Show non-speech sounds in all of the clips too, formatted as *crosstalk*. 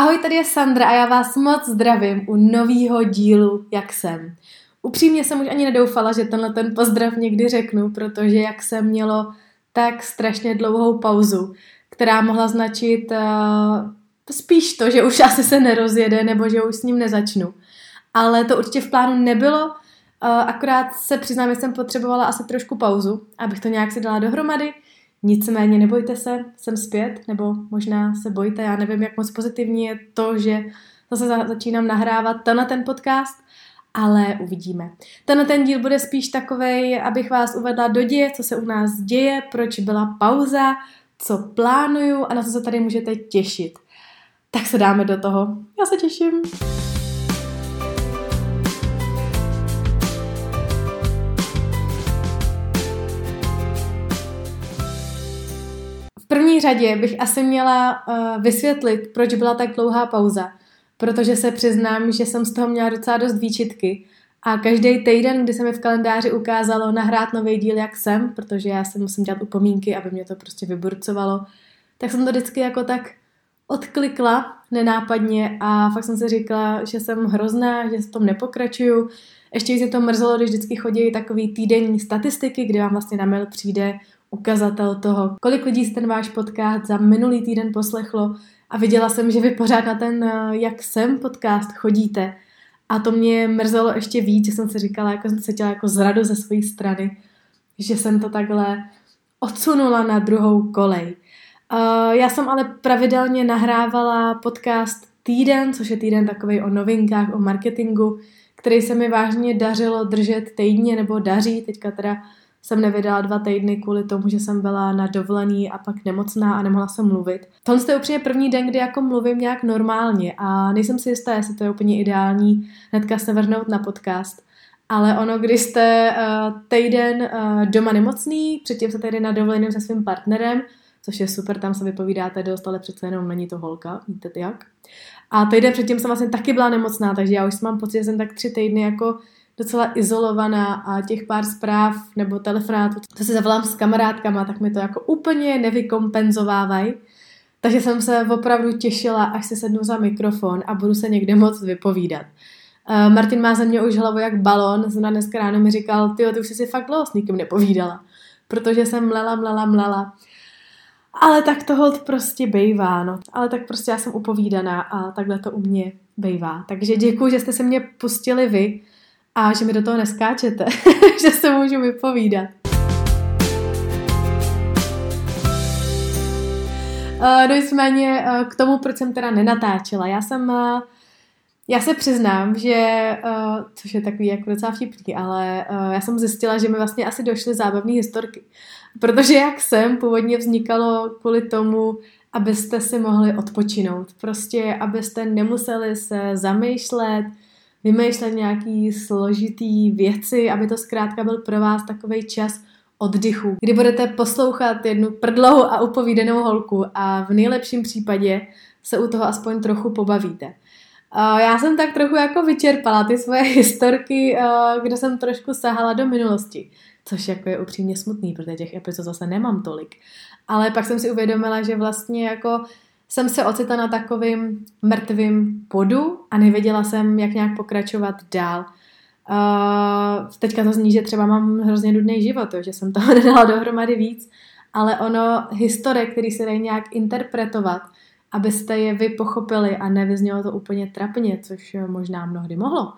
Ahoj, tady je Sandra a já vás moc zdravím u nového dílu Jak jsem. Upřímně jsem už ani nedoufala, že tenhle ten pozdrav někdy řeknu, protože jak jsem mělo tak strašně dlouhou pauzu, která mohla značit uh, spíš to, že už asi se nerozjede nebo že už s ním nezačnu. Ale to určitě v plánu nebylo, uh, akorát se přiznám, že jsem potřebovala asi trošku pauzu, abych to nějak si dala dohromady, Nicméně nebojte se, jsem zpět, nebo možná se bojíte, já nevím, jak moc pozitivní je to, že zase začínám nahrávat tenhle ten podcast, ale uvidíme. Tenhle ten díl bude spíš takovej, abych vás uvedla do děje, co se u nás děje, proč byla pauza, co plánuju a na co se tady můžete těšit. Tak se dáme do toho. Já se těším. Řadě bych asi měla uh, vysvětlit, proč byla tak dlouhá pauza. Protože se přiznám, že jsem z toho měla docela dost výčitky. A každý týden, kdy se mi v kalendáři ukázalo nahrát nový díl, jak jsem, protože já se musím dělat upomínky, aby mě to prostě vyburcovalo, tak jsem to vždycky jako tak odklikla nenápadně a fakt jsem si říkala, že jsem hrozná, že s tom nepokračuju. Ještě si to mrzelo, když vždycky chodí takový týdenní statistiky, kde vám vlastně na mail přijde ukazatel toho, kolik lidí z ten váš podcast za minulý týden poslechlo a viděla jsem, že vy pořád na ten eh, Jak jsem podcast chodíte. A to mě mrzelo ještě víc, že jsem si říkala, jako jsem se cítila jako zradu ze své strany, že jsem to takhle odsunula na druhou kolej. Uh, já jsem ale pravidelně nahrávala podcast Týden, což je týden takový o novinkách, o marketingu, který se mi vážně dařilo držet týdně, nebo daří, teďka teda jsem nevydala dva týdny kvůli tomu, že jsem byla na dovolený a pak nemocná a nemohla jsem mluvit. Tohle je upřímně první den, kdy jako mluvím nějak normálně a nejsem si jistá, jestli to je úplně ideální hnedka se vrhnout na podcast. Ale ono, když jste uh, týden uh, doma nemocný, předtím se tedy na dovolený se svým partnerem, což je super, tam se vypovídáte dost, ale přece jenom není to holka, víte jak. A týden předtím jsem vlastně taky byla nemocná, takže já už mám pocit, že jsem tak tři týdny jako docela izolovaná a těch pár zpráv nebo telefonátů, co si zavolám s kamarádkama, tak mi to jako úplně nevykompenzovávají. Takže jsem se opravdu těšila, až se sednu za mikrofon a budu se někde moc vypovídat. Uh, Martin má ze mě už hlavu jak balon, zrovna dneska ráno mi říkal, ty ty už jsi si fakt dlouho s nikým nepovídala, protože jsem mlela, mlela, mlela. Ale tak to hold prostě bejvá, no. Ale tak prostě já jsem upovídaná a takhle to u mě bejvá. Takže děkuji, že jste se mě pustili vy a že mi do toho neskáčete, *laughs* že se můžu vypovídat. Uh, no nicméně uh, k tomu, proč jsem teda nenatáčela. Já jsem, uh, já se přiznám, že, což je takový jako docela vtipný, ale já jsem zjistila, že mi vlastně asi došly zábavné historky. Protože jak jsem, původně vznikalo kvůli tomu, abyste si mohli odpočinout. Prostě, abyste nemuseli se zamýšlet, vymýšlet nějaký složitý věci, aby to zkrátka byl pro vás takový čas oddychu, kdy budete poslouchat jednu prdlou a upovídenou holku a v nejlepším případě se u toho aspoň trochu pobavíte. Já jsem tak trochu jako vyčerpala ty svoje *laughs* historky, kde jsem trošku sahala do minulosti, což jako je upřímně smutný, protože těch epizod zase nemám tolik. Ale pak jsem si uvědomila, že vlastně jako jsem se ocitla na takovým mrtvým podu a nevěděla jsem, jak nějak pokračovat dál. Uh, teďka to zní, že třeba mám hrozně nudný život, jo, že jsem toho *laughs* nedala dohromady víc, ale ono, historie, který se dají nějak interpretovat, abyste je vy pochopili a nevyznělo to úplně trapně, což možná mnohdy mohlo,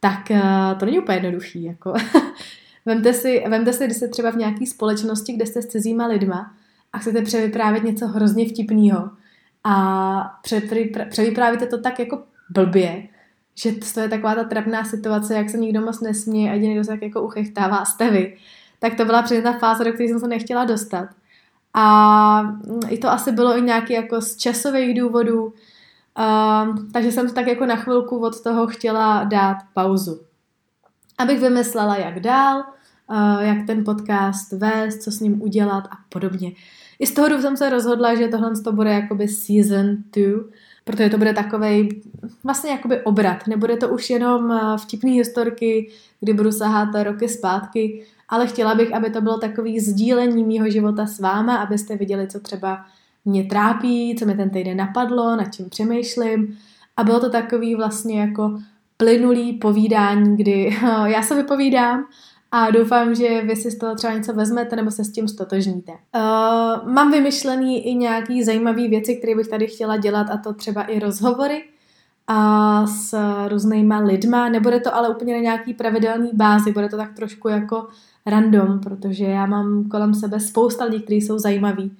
tak uh, to není úplně jednoduchý. Jako. *laughs* vemte, si, vemte si, když jste třeba v nějaké společnosti, kde jste s cizíma lidma a chcete převyprávět něco hrozně vtipného, a převyprávíte to tak jako blbě, že to je taková ta trapná situace, jak se nikdo moc nesměje a jediný, kdo se tak jako uchechtává, jste vy. Tak to byla přesně ta fáze, do které jsem se nechtěla dostat. A i to asi bylo i nějaký jako z časových důvodů, uh, takže jsem tak jako na chvilku od toho chtěla dát pauzu. Abych vymyslela, jak dál, uh, jak ten podcast vést, co s ním udělat a podobně. I z toho důvodu jsem se rozhodla, že tohle to bude jakoby season 2, protože to bude takový vlastně jakoby obrat. Nebude to už jenom eh, vtipný historky, kdy budu sahat roky zpátky, ale chtěla bych, aby to bylo takový sdílení mýho života s váma, abyste viděli, co třeba mě trápí, co mi ten týden napadlo, nad čím přemýšlím. A bylo to takový vlastně jako plynulý povídání, kdy *laughs* já se vypovídám a doufám, že vy si z toho třeba něco vezmete nebo se s tím stotožníte. Uh, mám vymyšlený i nějaký zajímavé věci, které bych tady chtěla dělat a to třeba i rozhovory a s různýma lidma. Nebude to ale úplně na nějaký pravidelný bázi, bude to tak trošku jako random, protože já mám kolem sebe spousta lidí, kteří jsou zajímaví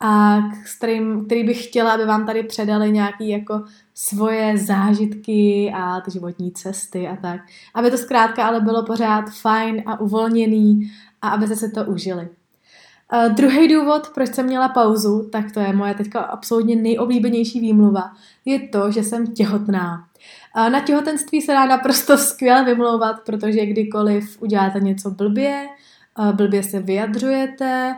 a kterým, který bych chtěla, aby vám tady předali nějaký jako svoje zážitky a ty životní cesty a tak. Aby to zkrátka ale bylo pořád fajn a uvolněný a abyste se to užili. Uh, druhý důvod, proč jsem měla pauzu, tak to je moje teďka absolutně nejoblíbenější výmluva, je to, že jsem těhotná. Uh, na těhotenství se dá naprosto *laughs* skvěle vymlouvat, protože kdykoliv uděláte něco blbě, uh, blbě se vyjadřujete,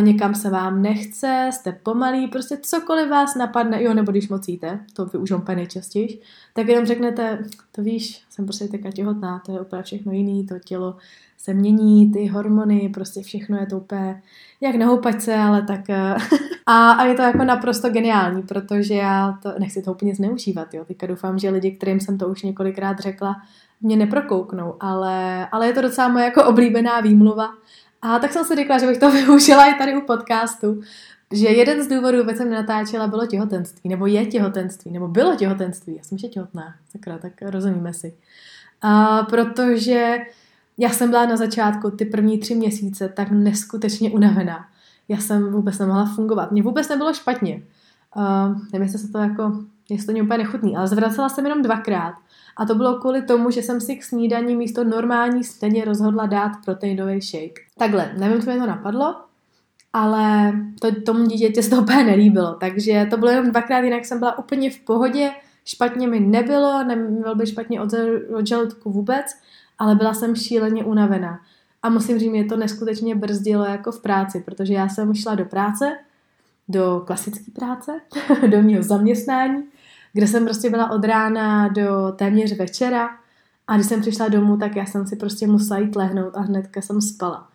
někam se vám nechce, jste pomalý, prostě cokoliv vás napadne, jo, nebo když moc jíte, to vy už úplně nejčastěji, tak jenom řeknete, to víš, jsem prostě teďka těhotná, to je úplně všechno jiný, to tělo se mění, ty hormony, prostě všechno je to úplně jak na houpačce, ale tak eh, *laughs* a, a je to jako naprosto geniální, protože já to nechci to úplně zneužívat, jo, teďka doufám, že lidi, kterým jsem to už několikrát řekla, mě neprokouknou, ale, ale je to docela moje jako oblíbená výmluva, a tak jsem si řekla, že bych to *laughs* využila i tady u podcastu, že jeden z důvodů, proč jsem natáčela, bylo těhotenství, nebo je těhotenství, nebo bylo těhotenství. Já jsem ještě těhotná, sakra, tak rozumíme si. A protože já jsem byla na začátku ty první tři měsíce tak neskutečně unavená. Já jsem vůbec nemohla fungovat. Mně vůbec nebylo špatně. Uh, nevím, jestli se to jako, jestli to úplně nechutný, ale zvracela jsem jenom dvakrát. A to bylo kvůli tomu, že jsem si k snídaní místo normální snídaně rozhodla dát proteinový shake. Takhle, nevím, co mi to napadlo, ale to tomu dítěti se to úplně nelíbilo. Takže to bylo jenom dvakrát, jinak jsem byla úplně v pohodě, špatně mi nebylo, nebylo by špatně od, žaludku vůbec, ale byla jsem šíleně unavená. A musím říct, mě to neskutečně brzdilo jako v práci, protože já jsem šla do práce, do klasické práce, *laughs* do mého zaměstnání kde jsem prostě byla od rána do téměř večera a když jsem přišla domů, tak já jsem si prostě musela jít lehnout a hnedka jsem spala.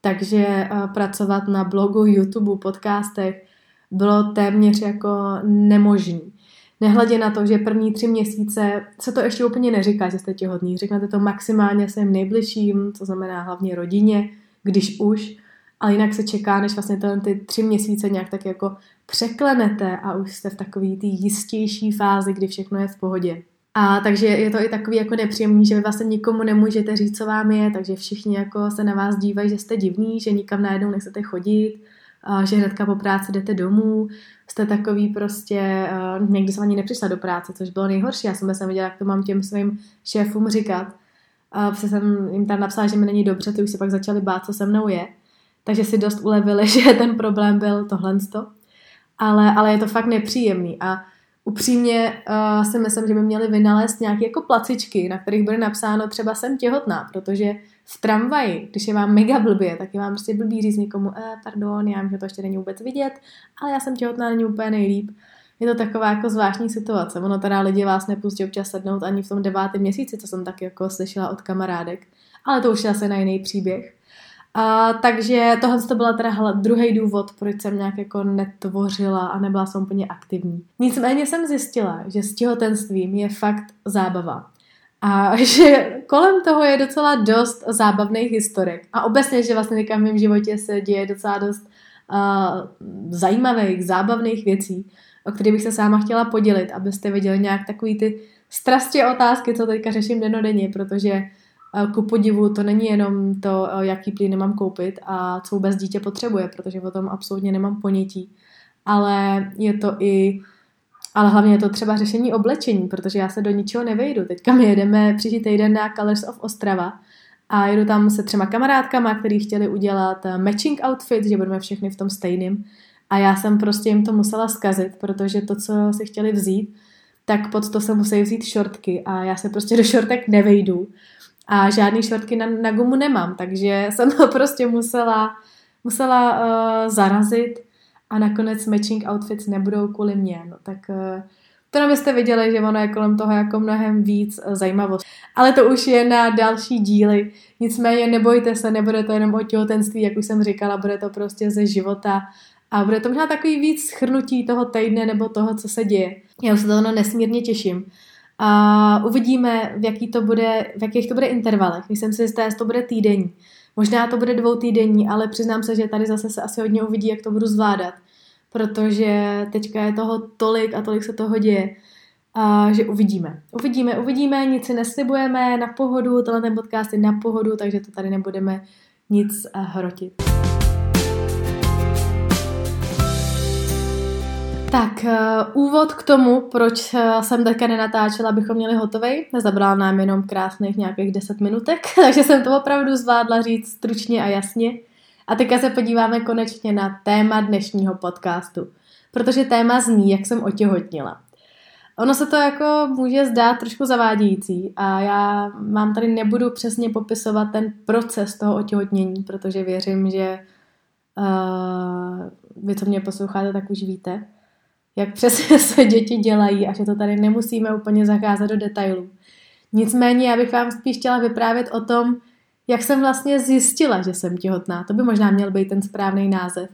Takže uh, pracovat na blogu, YouTube, podcastech bylo téměř jako nemožný. Nehledě na to, že první tři měsíce se to ještě úplně neříká, že jste těhotný. Řeknete to maximálně svým nejbližším, to znamená hlavně rodině, když už, ale jinak se čeká, než vlastně tyhle ty tři měsíce nějak tak jako překlenete a už jste v takové té jistější fázi, kdy všechno je v pohodě. A takže je to i takový jako nepříjemný, že vy vlastně nikomu nemůžete říct, co vám je, takže všichni jako se na vás dívají, že jste divný, že nikam najednou nechcete chodit, že hnedka po práci jdete domů, jste takový prostě, uh, někdy jsem ani nepřišla do práce, což bylo nejhorší, já jsem se viděla, jak to mám těm svým šéfům říkat. A jsem jim tam napsala, že mi není dobře, ty už se pak začali bát, co se mnou je. Takže si dost ulevili, *laughs* že ten problém byl tohle ale, ale je to fakt nepříjemný a upřímně uh, si myslím, že by měli vynalézt nějaké jako placičky, na kterých bude napsáno třeba jsem těhotná, protože v tramvaji, když je vám mega blbě, tak je vám prostě blbý říct někomu, eh, pardon, já vím, že to ještě není vůbec vidět, ale já jsem těhotná, není úplně nejlíp. Je to taková jako zvláštní situace. Ono teda lidi vás nepustí občas sednout ani v tom devátém měsíci, co jsem taky jako slyšela od kamarádek. Ale to už je asi na jiný příběh. A, takže tohle to byla teda druhý důvod, proč jsem nějak jako netvořila a nebyla jsem úplně aktivní. Nicméně jsem zjistila, že s těhotenstvím je fakt zábava. A *laughs* že kolem toho je docela dost zábavných historek. A obecně, že vlastně v mém životě se děje docela dost uh, zajímavých, zábavných věcí, o kterých bych se sama chtěla podělit, abyste viděli nějak takový ty strasti otázky, co teďka řeším denodenně, protože ku podivu to není jenom to, jaký plyn mám koupit a co vůbec dítě potřebuje, protože o tom absolutně nemám ponětí. Ale je to i ale hlavně je to třeba řešení oblečení, protože já se do ničeho nevejdu. Teďka my jedeme příští týden na Colors of Ostrava a jedu tam se třema kamarádkama, který chtěli udělat eh, matching outfit, že budeme všechny v tom stejným. A já jsem prostě jim to musela zkazit, protože to, co si chtěli vzít, tak pod to se musí vzít šortky a já se prostě do šortek nevejdu a žádný šortky na, na gumu nemám, takže jsem to *laughs* prostě musela, musela uh, zarazit a nakonec matching outfits nebudou kvůli mě, no tak uh, to nám jste viděli, že ono je kolem toho jako mnohem víc uh, zajímavost. Ale to už je na další díly, nicméně nebojte se, nebude to jenom o těhotenství, jak už jsem říkala, bude to prostě ze života A bude to možná takový víc schrnutí toho týdne nebo toho, co se děje. Já už se to nesmírně těším. A uvidíme, v, jaký to bude, v jakých to bude intervalech. Myslím si, že to bude týdenní. Možná to bude dvou týdenní, ale přiznám se, že tady zase se asi hodně uvidí, jak to budu zvládat. Protože teďka je toho tolik a tolik se toho děje, a že uvidíme. Uvidíme, uvidíme, nic si neslibujeme na pohodu, tohle ten podcast je na pohodu, takže to tady nebudeme nic hrotit. Tak, uh, úvod k tomu, proč uh, jsem teďka nenatáčela, abychom měli hotovej. Nezabrala nám jenom krásných nějakých 10 minutek, *laughs* takže jsem to opravdu zvládla říct stručně a jasně. A teďka se podíváme konečně na téma dnešního podcastu. Protože téma zní, jak jsem otěhotnila. Ono se to jako může zdát trošku zavádějící a já vám tady nebudu přesně popisovat ten proces toho otěhotnění, protože věřím, že uh, vy, co mě posloucháte, tak už víte jak přesně *laughs* se děti dělají a že to tady nemusíme úplně zacházet do detailů. Nicméně já bych vám spíš chtěla vyprávět o tom, jak jsem vlastně zjistila, že jsem těhotná. To by možná měl být ten správný název.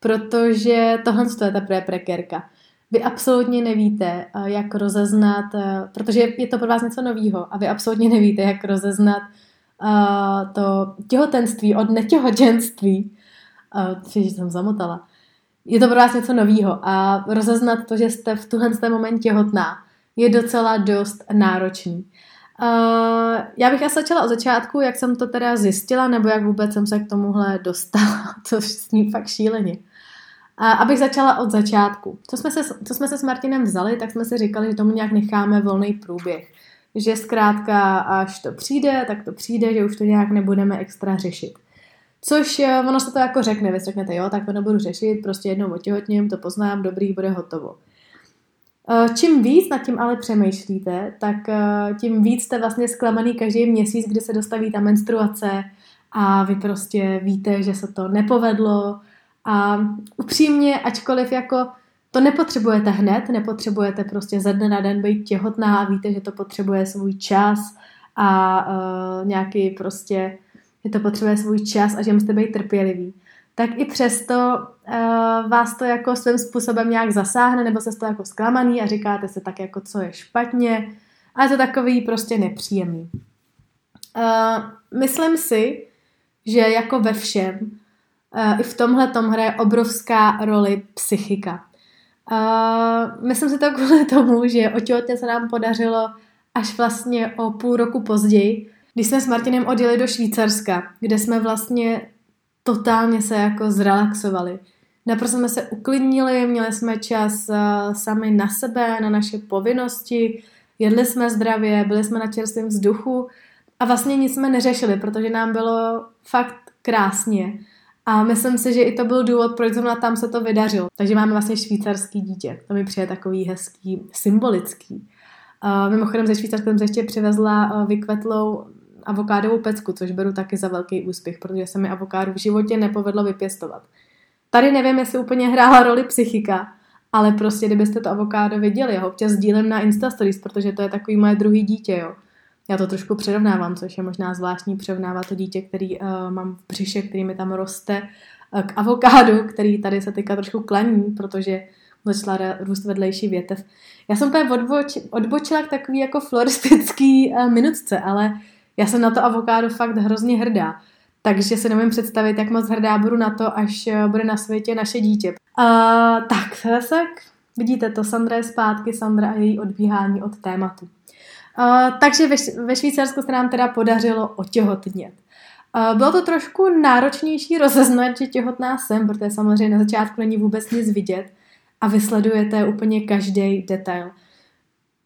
Protože tohle je teprve prekérka. Vy absolutně nevíte, eh, jak rozeznat, eh, protože je to pro vás něco novýho a vy absolutně nevíte, jak rozeznat eh, to těhotenství od netěhotenství. Uh, jsem zamotala je to pro vás něco novýho a rozeznat to, že jste v tuhle moment těhotná, je docela dost náročný. Uh, já bych asi začala od začátku, jak jsem to teda zjistila, nebo jak vůbec jsem se k tomuhle dostala, *laughs* což sní fakt šíleně. Uh, abych začala od začátku. Co jsme, se, co jsme se s Martinem vzali, tak jsme si říkali, že tomu nějak necháme volný průběh. Že zkrátka, až to přijde, tak to přijde, že už to nějak nebudeme extra řešit. Což eh, ono se to jako řekne, vy řeknete, jo, tak to nebudu řešit, prostě jednou otěhotním, to poznám, dobrý, bude hotovo. Eh, čím víc nad tím ale přemýšlíte, tak eh, tím víc jste vlastně zklamaný každý měsíc, kdy se dostaví ta menstruace a vy prostě víte, že se to nepovedlo a upřímně, ačkoliv jako to nepotřebujete hned, nepotřebujete prostě ze dne na den být těhotná a víte, že to potřebuje svůj čas a uh, nějaký prostě že to potřebuje svůj čas a že musíte být trpělivý, tak i přesto uh, vás to jako svým způsobem nějak zasáhne, nebo se z toho jako zklamaný a říkáte se tak jako, co je špatně a je to takový prostě nepříjemný. Uh, myslím si, že jako ve všem, uh, i v tomhle tom hraje obrovská roli psychika. Uh, myslím si to kvůli tomu, že otěhotně se nám podařilo až vlastně o půl roku později, když jsme s Martinem odjeli do Švýcarska, kde jsme vlastně totálně se jako zrelaxovali. Naprosto jsme se uklidnili, měli jsme čas uh, sami na sebe, na naše povinnosti, jedli jsme zdravě, byli jsme na čerstvém vzduchu a vlastně nic jsme neřešili, protože nám bylo fakt krásně. A myslím si, že i to byl důvod, proč zrovna tam se to vydařilo. Takže máme vlastně švýcarský dítě. To mi přijde takový hezký, symbolický. Uh, mimochodem ze Švýcarska jsem se ještě přivezla uh, vykvetlou avokádovou pecku, což beru taky za velký úspěch, protože se mi avokádu v životě nepovedlo vypěstovat. Tady nevím, jestli úplně hrála roli psychika, ale prostě kdybyste to avokádo viděli, ho občas sdílím na Insta Stories, protože to je takový moje druhý dítě, jo. Já to trošku přirovnávám, což je možná zvláštní přirovnávat to dítě, který uh, mám v břiše, který mi tam roste, uh, k avokádu, který tady se teďka trošku klaní, protože začala růst vedlejší větev. Já jsem úplně odboč, odbočila k takový jako floristický uh, minutce, ale já jsem na to avokádo fakt hrozně hrdá. Takže si nemůžu představit, jak moc hrdá budu na to, až eh, bude na světě naše dítě. Uh, tak, zase vidíte to, Sandra je zpátky, Sandra a její odbíhání od tématu. Uh, takže ve, ve Švýcarsku se nám teda podařilo otěhotnět. Uh, bylo to trošku náročnější rozeznat, že těhotná jsem, protože samozřejmě na začátku není vůbec nic vidět a vysledujete úplně každý detail.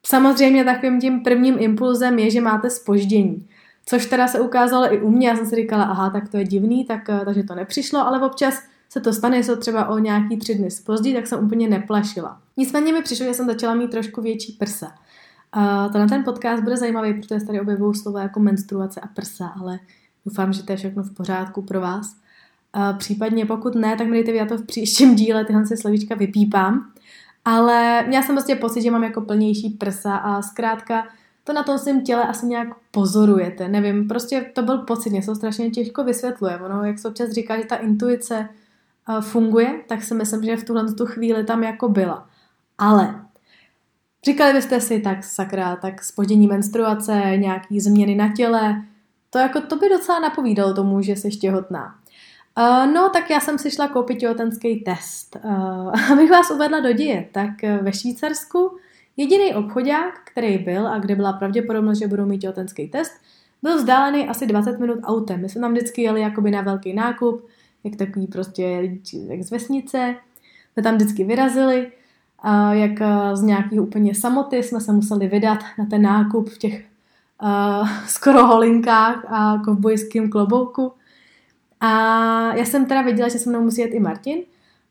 Samozřejmě takovým tím prvním impulzem je, že máte spoždění. Což teda se ukázalo i u mě, já jsem si říkala, aha, tak to je divný, tak, eh, takže to nepřišlo, ale občas se to stane, jestli třeba o nějaký tři dny spozdí, tak jsem úplně neplašila. Nicméně mi přišlo, že jsem začala mít trošku větší prsa. Uh, to na ten podcast bude zajímavý, protože tady objevují slova jako menstruace a prsa, ale doufám, že to je všechno v pořádku pro vás. Uh, případně pokud ne, tak mi dejte vědět to v příštím díle, tyhle si slovíčka vypípám. Ale měla jsem prostě pocit, že mám jako plnější prsa a zkrátka to na tom svém těle asi nějak pozorujete. Nevím, prostě to byl pocit, to strašně těžko vysvětluje. Ono, jak se občas říká, že ta intuice uh, funguje, tak si myslím, že v tuhle tu chvíli tam jako byla. Ale říkali byste si, tak sakra, tak spodění menstruace, nějaký změny na těle, to jako to by docela napovídalo tomu, že jsi těhotná. Uh, no, tak já jsem si šla koupit těhotenský test. Uh, *laughs* abych vás uvedla do děje, tak ve Švýcarsku jediný obchodák, který byl a kde byla pravděpodobnost, že budou mít těhotenský test, byl vzdálený asi 20 minut autem. My jsme tam vždycky jeli jakoby na velký nákup, jak takový prostě jak z vesnice. Jsme tam vždycky vyrazili, a jak z nějakého úplně samoty jsme se museli vydat na ten nákup v těch uh, *laughs* skoro holinkách a kovbojským klobouku. A já jsem teda věděla, že se mnou musí jet i Martin,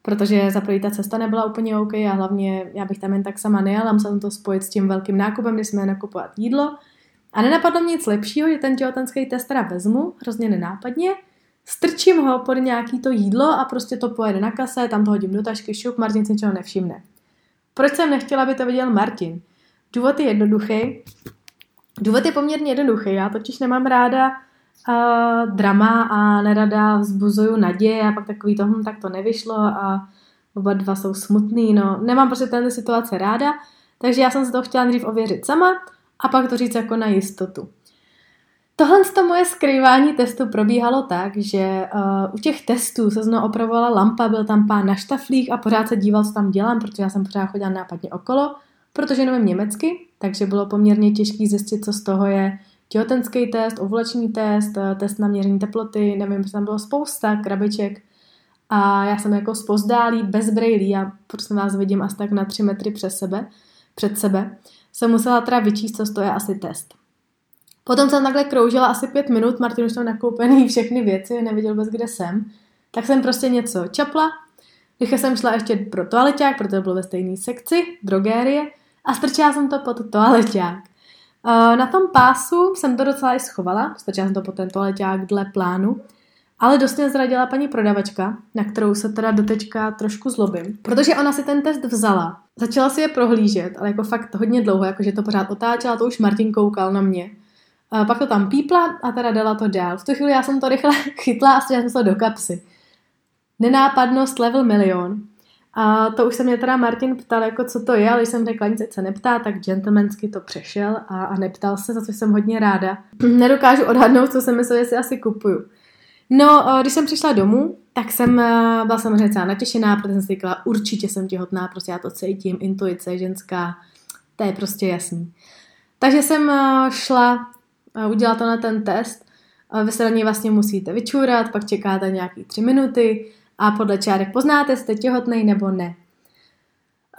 protože za první ta cesta nebyla úplně OK a hlavně já bych tam jen tak sama nejela, musela to spojit s tím velkým nákupem, kdy jsme nakupovat jídlo. A nenapadlo mě nic lepšího, že ten těhotenský test teda vezmu, hrozně nenápadně, strčím ho pod nějaký to jídlo a prostě to pojede na kase, tam to hodím do tašky, šup, Martin si ničeho nevšimne. Proč jsem nechtěla, aby to viděl Martin? Důvod je jednoduchý. Důvod je poměrně jednoduchý. Já totiž nemám ráda uh, drama a nerada vzbuzuju naděje a pak takový to, hm, tak to nevyšlo a oba dva jsou smutný. No, nemám prostě tenhle situace ráda, takže já jsem se to chtěla dřív ověřit sama a pak to říct jako na jistotu. Tohle to moje skrývání testu probíhalo tak, že uh, u těch testů se znovu opravovala lampa, byl tam pán na štaflích a pořád se díval, co tam dělám, protože já jsem pořád chodila nápadně okolo, protože nevím německy, takže bylo poměrně těžké zjistit, co z toho je těhotenský test, ovulační test, eh, test na měření teploty, nevím, tam bylo spousta krabiček. A já jsem jako spozdálí, bez brejlí, já prostě vás vidím asi tak na tři metry přes sebe, před sebe, jsem musela teda vyčíst, co toho je asi test. Potom jsem takhle kroužila asi pět minut, Martin už tam nakoupený všechny věci, neviděl vůbec, kde jsem. Tak jsem prostě něco čapla, rychle jsem šla ještě pro toaleťák, protože bylo ve stejné sekci, drogérie, a strčila jsem to pod toaleťák. Na tom pásu jsem to docela i schovala, strčila jsem to pod ten toaleťák dle plánu, ale dost mě zradila paní prodavačka, na kterou se teda dotečka trošku zlobím, protože ona si ten test vzala. Začala si je prohlížet, ale jako fakt hodně dlouho, jakože to pořád otáčela, to už Martin koukal na mě. A pak to tam pípla a teda dala to dál. V tu chvíli já jsem to rychle *laughs* chytla a jsem to do kapsy. Nenápadnost level milion. A to už se mě teda Martin ptal, jako co to je, ale jsem řekla, nic se neptá, tak gentlemansky to přešel a, a neptal se, za co jsem hodně ráda. *clears throat* Nedokážu odhadnout, co jsem myslel, že si asi kupuju. No, když jsem přišla domů, tak jsem byla samozřejmě celá natěšená, protože jsem si říkala, určitě jsem těhotná, prostě já to cítím, intuice ženská, to je prostě jasný. Takže jsem šla udělat to na ten test. Něj vlastně musíte vyčůrat, pak čekáte nějaký tři minuty, a podle čárek poznáte, jste těhotný nebo ne.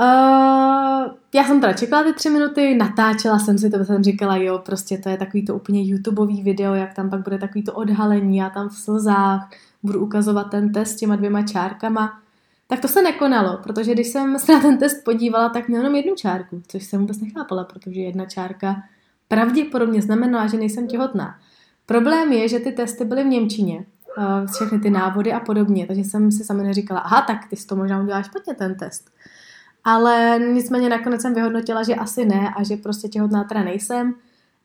Uh, já jsem teda čekala ty tři minuty, natáčela jsem si to, jsem říkala, jo, prostě to je takový to úplně YouTubeový video, jak tam pak bude takový to odhalení, já tam v slzách budu ukazovat ten test s těma dvěma čárkama. Tak to se nekonalo, protože když jsem se na ten test podívala, tak měl jenom jednu čárku, což jsem vůbec nechápala, protože jedna čárka pravděpodobně znamenala, že nejsem těhotná. Problém je, že ty testy byly v Němčině všechny ty návody a podobně. Takže jsem si samozřejmě říkala, aha, tak ty jsi to možná uděláš špatně ten test. Ale nicméně nakonec jsem vyhodnotila, že asi ne a že prostě těhotná teda nejsem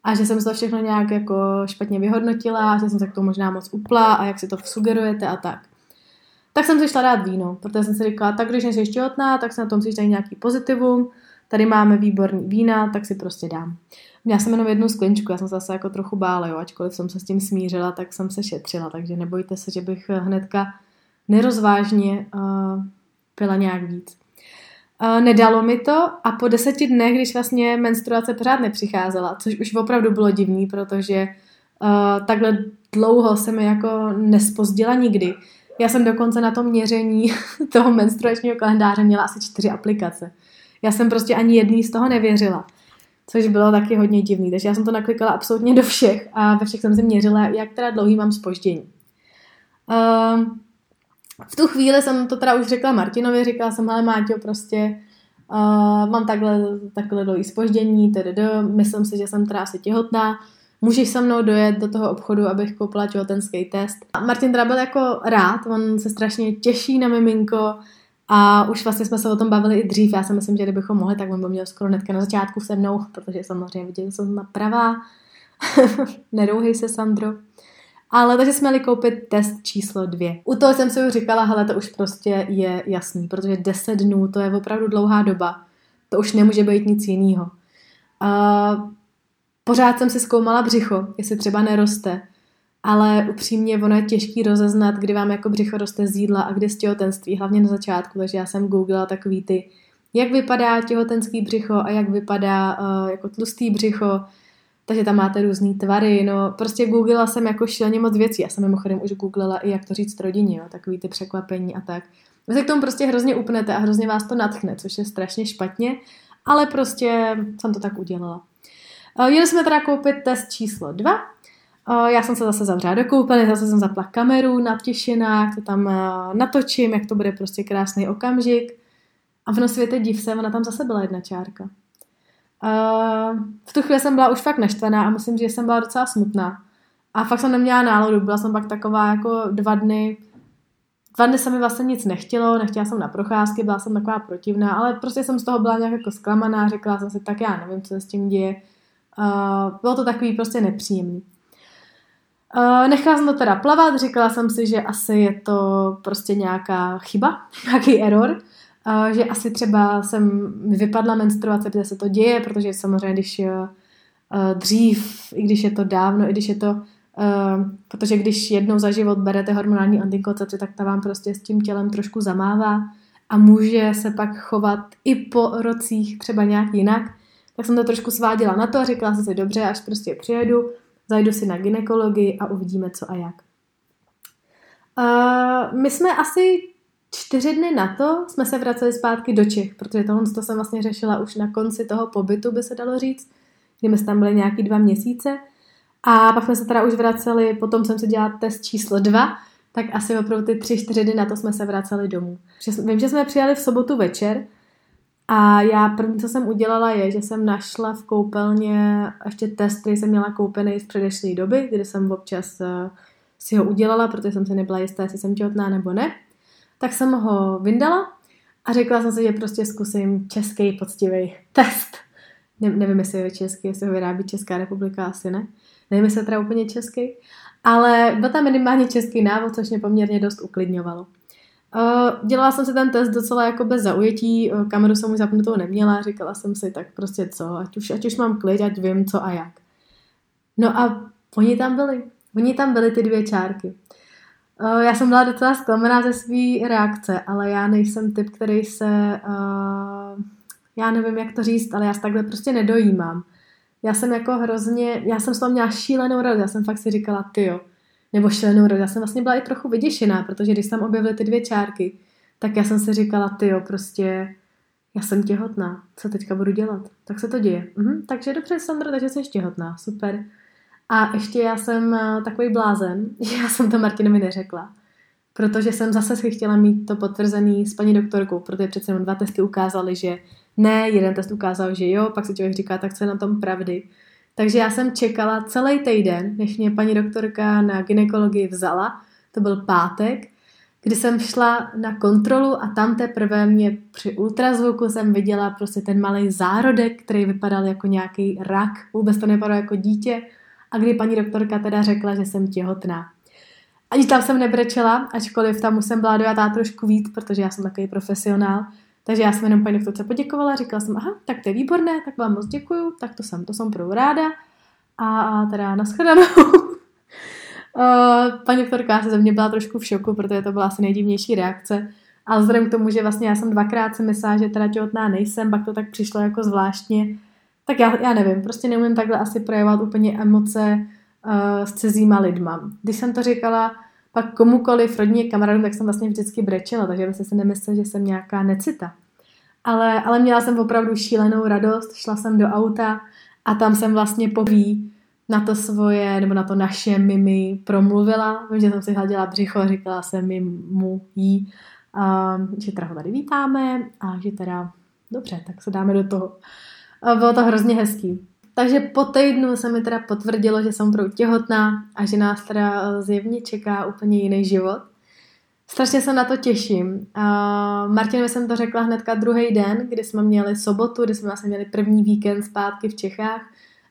a že jsem to všechno nějak jako špatně vyhodnotila a že jsem se k tomu možná moc upla a jak si to sugerujete a tak. Tak jsem si šla dát víno, protože jsem si říkala, tak když nejsi těhotná, tak se na tom dát nějaký pozitivum, tady máme výborný vína, tak si prostě dám. Měla jsem jenom jednu skleničku, já jsem se zase jako trochu bála, jo, ačkoliv jsem se s tím smířila, tak jsem se šetřila, takže nebojte se, že bych hnedka nerozvážně uh, pila nějak víc. Uh, nedalo mi to a po deseti dnech, když vlastně menstruace pořád nepřicházela, což už opravdu bylo divný, protože uh, takhle dlouho se mi jako nespozdila nikdy. Já jsem dokonce na tom měření *laughs* toho menstruačního kalendáře měla asi čtyři aplikace. Já jsem prostě ani jedný z toho nevěřila což bylo taky hodně divný. Takže já jsem to naklikala absolutně do všech a ve všech jsem si měřila, jak teda dlouhý mám spoždění. Uh, v tu chvíli jsem to teda už řekla Martinovi, říkala jsem, ale Máťo, prostě uh, mám takhle, takhle dlouhý spoždění, tdd, myslím si, že jsem teda asi těhotná, můžeš se mnou dojet do toho obchodu, abych koupila těhotenský test. A Martin teda byl jako rád, on se strašně těší na miminko, a už vlastně jsme se o tom bavili i dřív. Já si myslím, že kdybychom mohli, tak on by měl skoro netka na začátku se mnou, protože samozřejmě viděl, jsem na pravá. *laughs* Nerouhej se, Sandro. Ale takže jsme měli koupit test číslo dvě. U toho jsem si už říkala, hele, to už prostě je jasný, protože 10 dnů to je opravdu dlouhá doba. To už nemůže být nic jiného. Uh, pořád jsem si zkoumala břicho, jestli třeba neroste, ale upřímně ono je těžký rozeznat, kdy vám jako břicho roste z jídla a kdy z těhotenství, hlavně na začátku, takže já jsem googlila takový ty, jak vypadá těhotenský břicho a jak vypadá uh, jako tlustý břicho, takže tam máte různé tvary, no prostě googlila jsem jako šíleně moc věcí, já jsem mimochodem už googlila i jak to říct rodině, jo, takový ty překvapení a tak. Vy se k tomu prostě hrozně upnete a hrozně vás to natchne, což je strašně špatně, ale prostě jsem to tak udělala. Uh, jeli jsme teda koupit test číslo 2, já jsem se zase zavřela do koupelny, zase jsem zapla kameru na těšinách, to tam natočím, jak to bude prostě krásný okamžik. A v světě div se, ona tam zase byla jedna čárka. v tu chvíli jsem byla už fakt naštvaná a myslím, že jsem byla docela smutná. A fakt jsem neměla náladu, byla jsem pak taková jako dva dny, dva dny se mi vlastně nic nechtělo, nechtěla jsem na procházky, byla jsem taková protivná, ale prostě jsem z toho byla nějak jako zklamaná, řekla jsem si, tak já nevím, co se s tím děje. Uh, bylo to takový prostě nepříjemný. Uh, nechala jsem to teda plavat, říkala jsem si, že asi je to prostě nějaká chyba, *laughs* nějaký error, uh, že asi třeba jsem vypadla menstruace, protože se to děje, protože samozřejmě, když uh, dřív, i když je to dávno, i když je to, protože když jednou za život berete hormonální antikoncepci, tak ta vám prostě s tím tělem trošku zamává a může se pak chovat i po rocích třeba nějak jinak, tak jsem to trošku sváděla na to a říkala jsem si, dobře, až prostě přijedu, zajdu si na ginekologii a uvidíme, co a jak. Uh, my jsme asi čtyři dny na to jsme se vraceli zpátky do Čech, protože tohle to jsem vlastně řešila už na konci toho pobytu, by se dalo říct, kdy jsme tam byli nějaký dva měsíce. A pak jsme se teda už vraceli, potom jsem se dělala test číslo dva, tak asi opravdu ty tři, čtyři dny na to jsme se vraceli domů. Vím, že jsme přijali v sobotu večer, a já první, co jsem udělala, je, že jsem našla v koupelně ještě test, který jsem měla koupený z předešlé doby, kdy jsem občas uh, si ho udělala, protože jsem si nebyla jistá, jestli jsem těhotná nebo ne. Tak jsem ho vyndala a řekla jsem si, že prostě zkusím český poctivý *laughs* test. Ne, nevím, jestli je český, jestli ho vyrábí Česká republika, asi ne. Nevím, jestli je teda úplně český. Ale byl tam minimálně český návod, což mě poměrně dost uklidňovalo. Uh, dělala jsem si ten test docela jako bez zaujetí, uh, kameru jsem už zapnutou neměla, říkala jsem si, tak prostě co, ať už, ať už mám klid, ať vím co a jak. No a oni tam byli, oni tam byli ty dvě čárky. Uh, já jsem byla docela zklamaná ze své reakce, ale já nejsem typ, který se, uh, já nevím, jak to říct, ale já se takhle prostě nedojímám. Já jsem jako hrozně, já jsem s toho měla šílenou radost, já jsem fakt si říkala, ty jo, nebo šílenou radost. Já jsem vlastně byla i trochu vyděšená, protože když tam objevily ty dvě čárky, tak já jsem si říkala, ty jo, prostě já jsem těhotná, co teďka budu dělat? Tak se to děje. Mhm, takže dobře, Sandra, takže jsi těhotná, super. A ještě já jsem eh, takový blázen, že *laughs* já jsem to Martinovi neřekla, protože jsem zase si chtěla mít to potvrzený s paní doktorkou, protože přece jenom dva testy ukázaly, že ne, jeden test ukázal, že jo, pak se člověk říká, tak co je na tom pravdy. Takže já jsem čekala celý týden, než mě paní doktorka na ginekologii vzala, to byl pátek, kdy jsem šla na kontrolu a tam teprve mě při ultrazvuku jsem viděla prostě ten malý zárodek, který vypadal jako nějaký rak, vůbec to nevypadalo jako dítě. A kdy paní doktorka teda řekla, že jsem těhotná. Ani tam jsem nebrečela, ačkoliv tam už jsem byla dojatá trošku víc, protože já jsem takový profesionál, takže já jsem jenom paní doktorce poděkovala, říkala jsem, aha, tak to je výborné, tak vám moc děkuju, tak to jsem, to jsem pro ráda. A, a teda nashledanou. *laughs* Eh, paní doktorka se ze mě byla trošku v šoku, protože to byla asi nejdivnější reakce. Ale vzhledem k tomu, že vlastně já jsem dvakrát si myslela, že teda těhotná nejsem, pak to tak přišlo jako zvláštně, tak já, já nevím, prostě neumím takhle asi projevovat úplně emoce uh, s cizíma lidma. Když jsem to říkala pak komukoliv rodině kamarádům, tak jsem vlastně vždycky brečela, takže byste si nemysleli, že jsem nějaká necita. Ale, ale měla jsem opravdu šílenou radost, šla jsem do auta a tam jsem vlastně poví na to svoje, nebo na to naše mimi promluvila, že jsem si hladila břicho říkala jsem mi mu jí, a, že teda ho tady vítáme a že teda dobře, tak se dáme do toho. A bylo to hrozně hezký. Takže po týdnu se mi teda potvrdilo, že jsem pro těhotná a že nás teda zjevně čeká úplně jiný život. Strašně se na to těším. Uh, Martinovi jsem to řekla hnedka druhý den, kdy jsme měli sobotu, kdy jsme vlastně měli první víkend zpátky v Čechách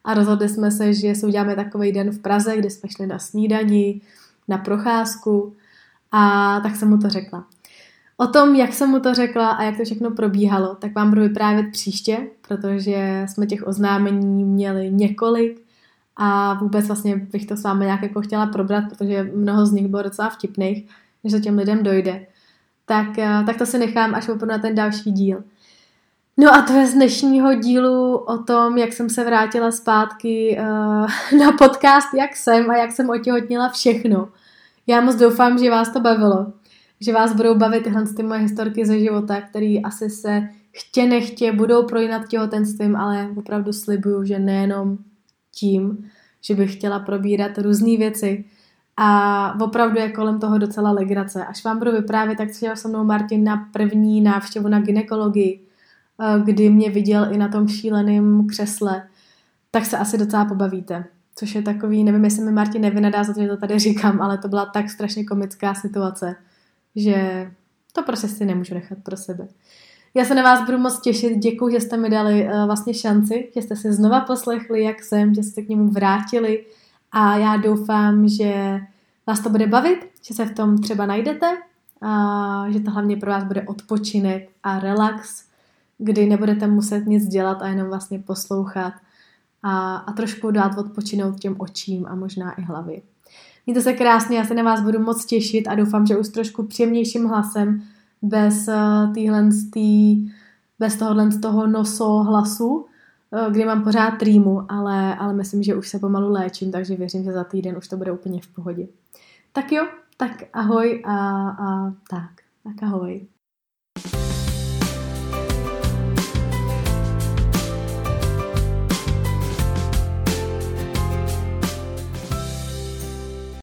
a rozhodli jsme se, že si uděláme takový den v Praze, kde jsme šli na snídani, na procházku a tak jsem mu to řekla. O tom, jak jsem mu to řekla a jak to všechno probíhalo, tak vám budu vyprávět příště, protože jsme těch oznámení měli několik a vůbec vlastně bych to s vámi nějak jako chtěla probrat, protože mnoho z nich bylo docela vtipných, než to těm lidem dojde. Tak, eh, tak to si nechám až opravdu na ten další díl. No a to je z dnešního dílu o tom, jak jsem se vrátila zpátky uh, *laughs* na podcast, jak jsem a jak jsem otěhotnila všechno. Já moc doufám, že vás to bavilo, že vás budou bavit tyhle ty moje historky ze života, které asi se chtě nechtě budou projínat těhotenstvím, ale opravdu slibuju, že nejenom tím, že bych chtěla probírat různé věci a opravdu je kolem toho docela legrace. Až vám budu vyprávět, tak přijel se mnou Martin na první návštěvu na ginekologii, eh, kdy mě viděl i na tom šíleném křesle, tak se asi docela pobavíte. Což je takový, nevím, jestli mi Martin nevynadá za to, že to tady říkám, ale to byla tak strašně komická situace, že to prostě si nemůžu nechat pro sebe. Já se na vás budu moc těšit, děkuji, že jste mi dali uh, vlastně šanci, že jste si znova poslechli, jak jsem, že jste k němu vrátili a já doufám, že vás to bude bavit, že se v tom třeba najdete a že to hlavně pro vás bude odpočinek a relax, kdy nebudete muset nic dělat a jenom vlastně poslouchat a, a trošku dát odpočinout těm očím a možná i hlavy. Mějte se krásně, já se na vás budu moc těšit a doufám, že už trošku příjemnějším hlasem, bez uh, týhle, tý, bez tohohle z toho noso hlasu, uh, kdy mám pořád trýmu, ale, ale myslím, že už se pomalu léčím, takže věřím, že za týden už to bude úplně v pohodě. Tak jo, tak ahoj a, a tak, tak ahoj.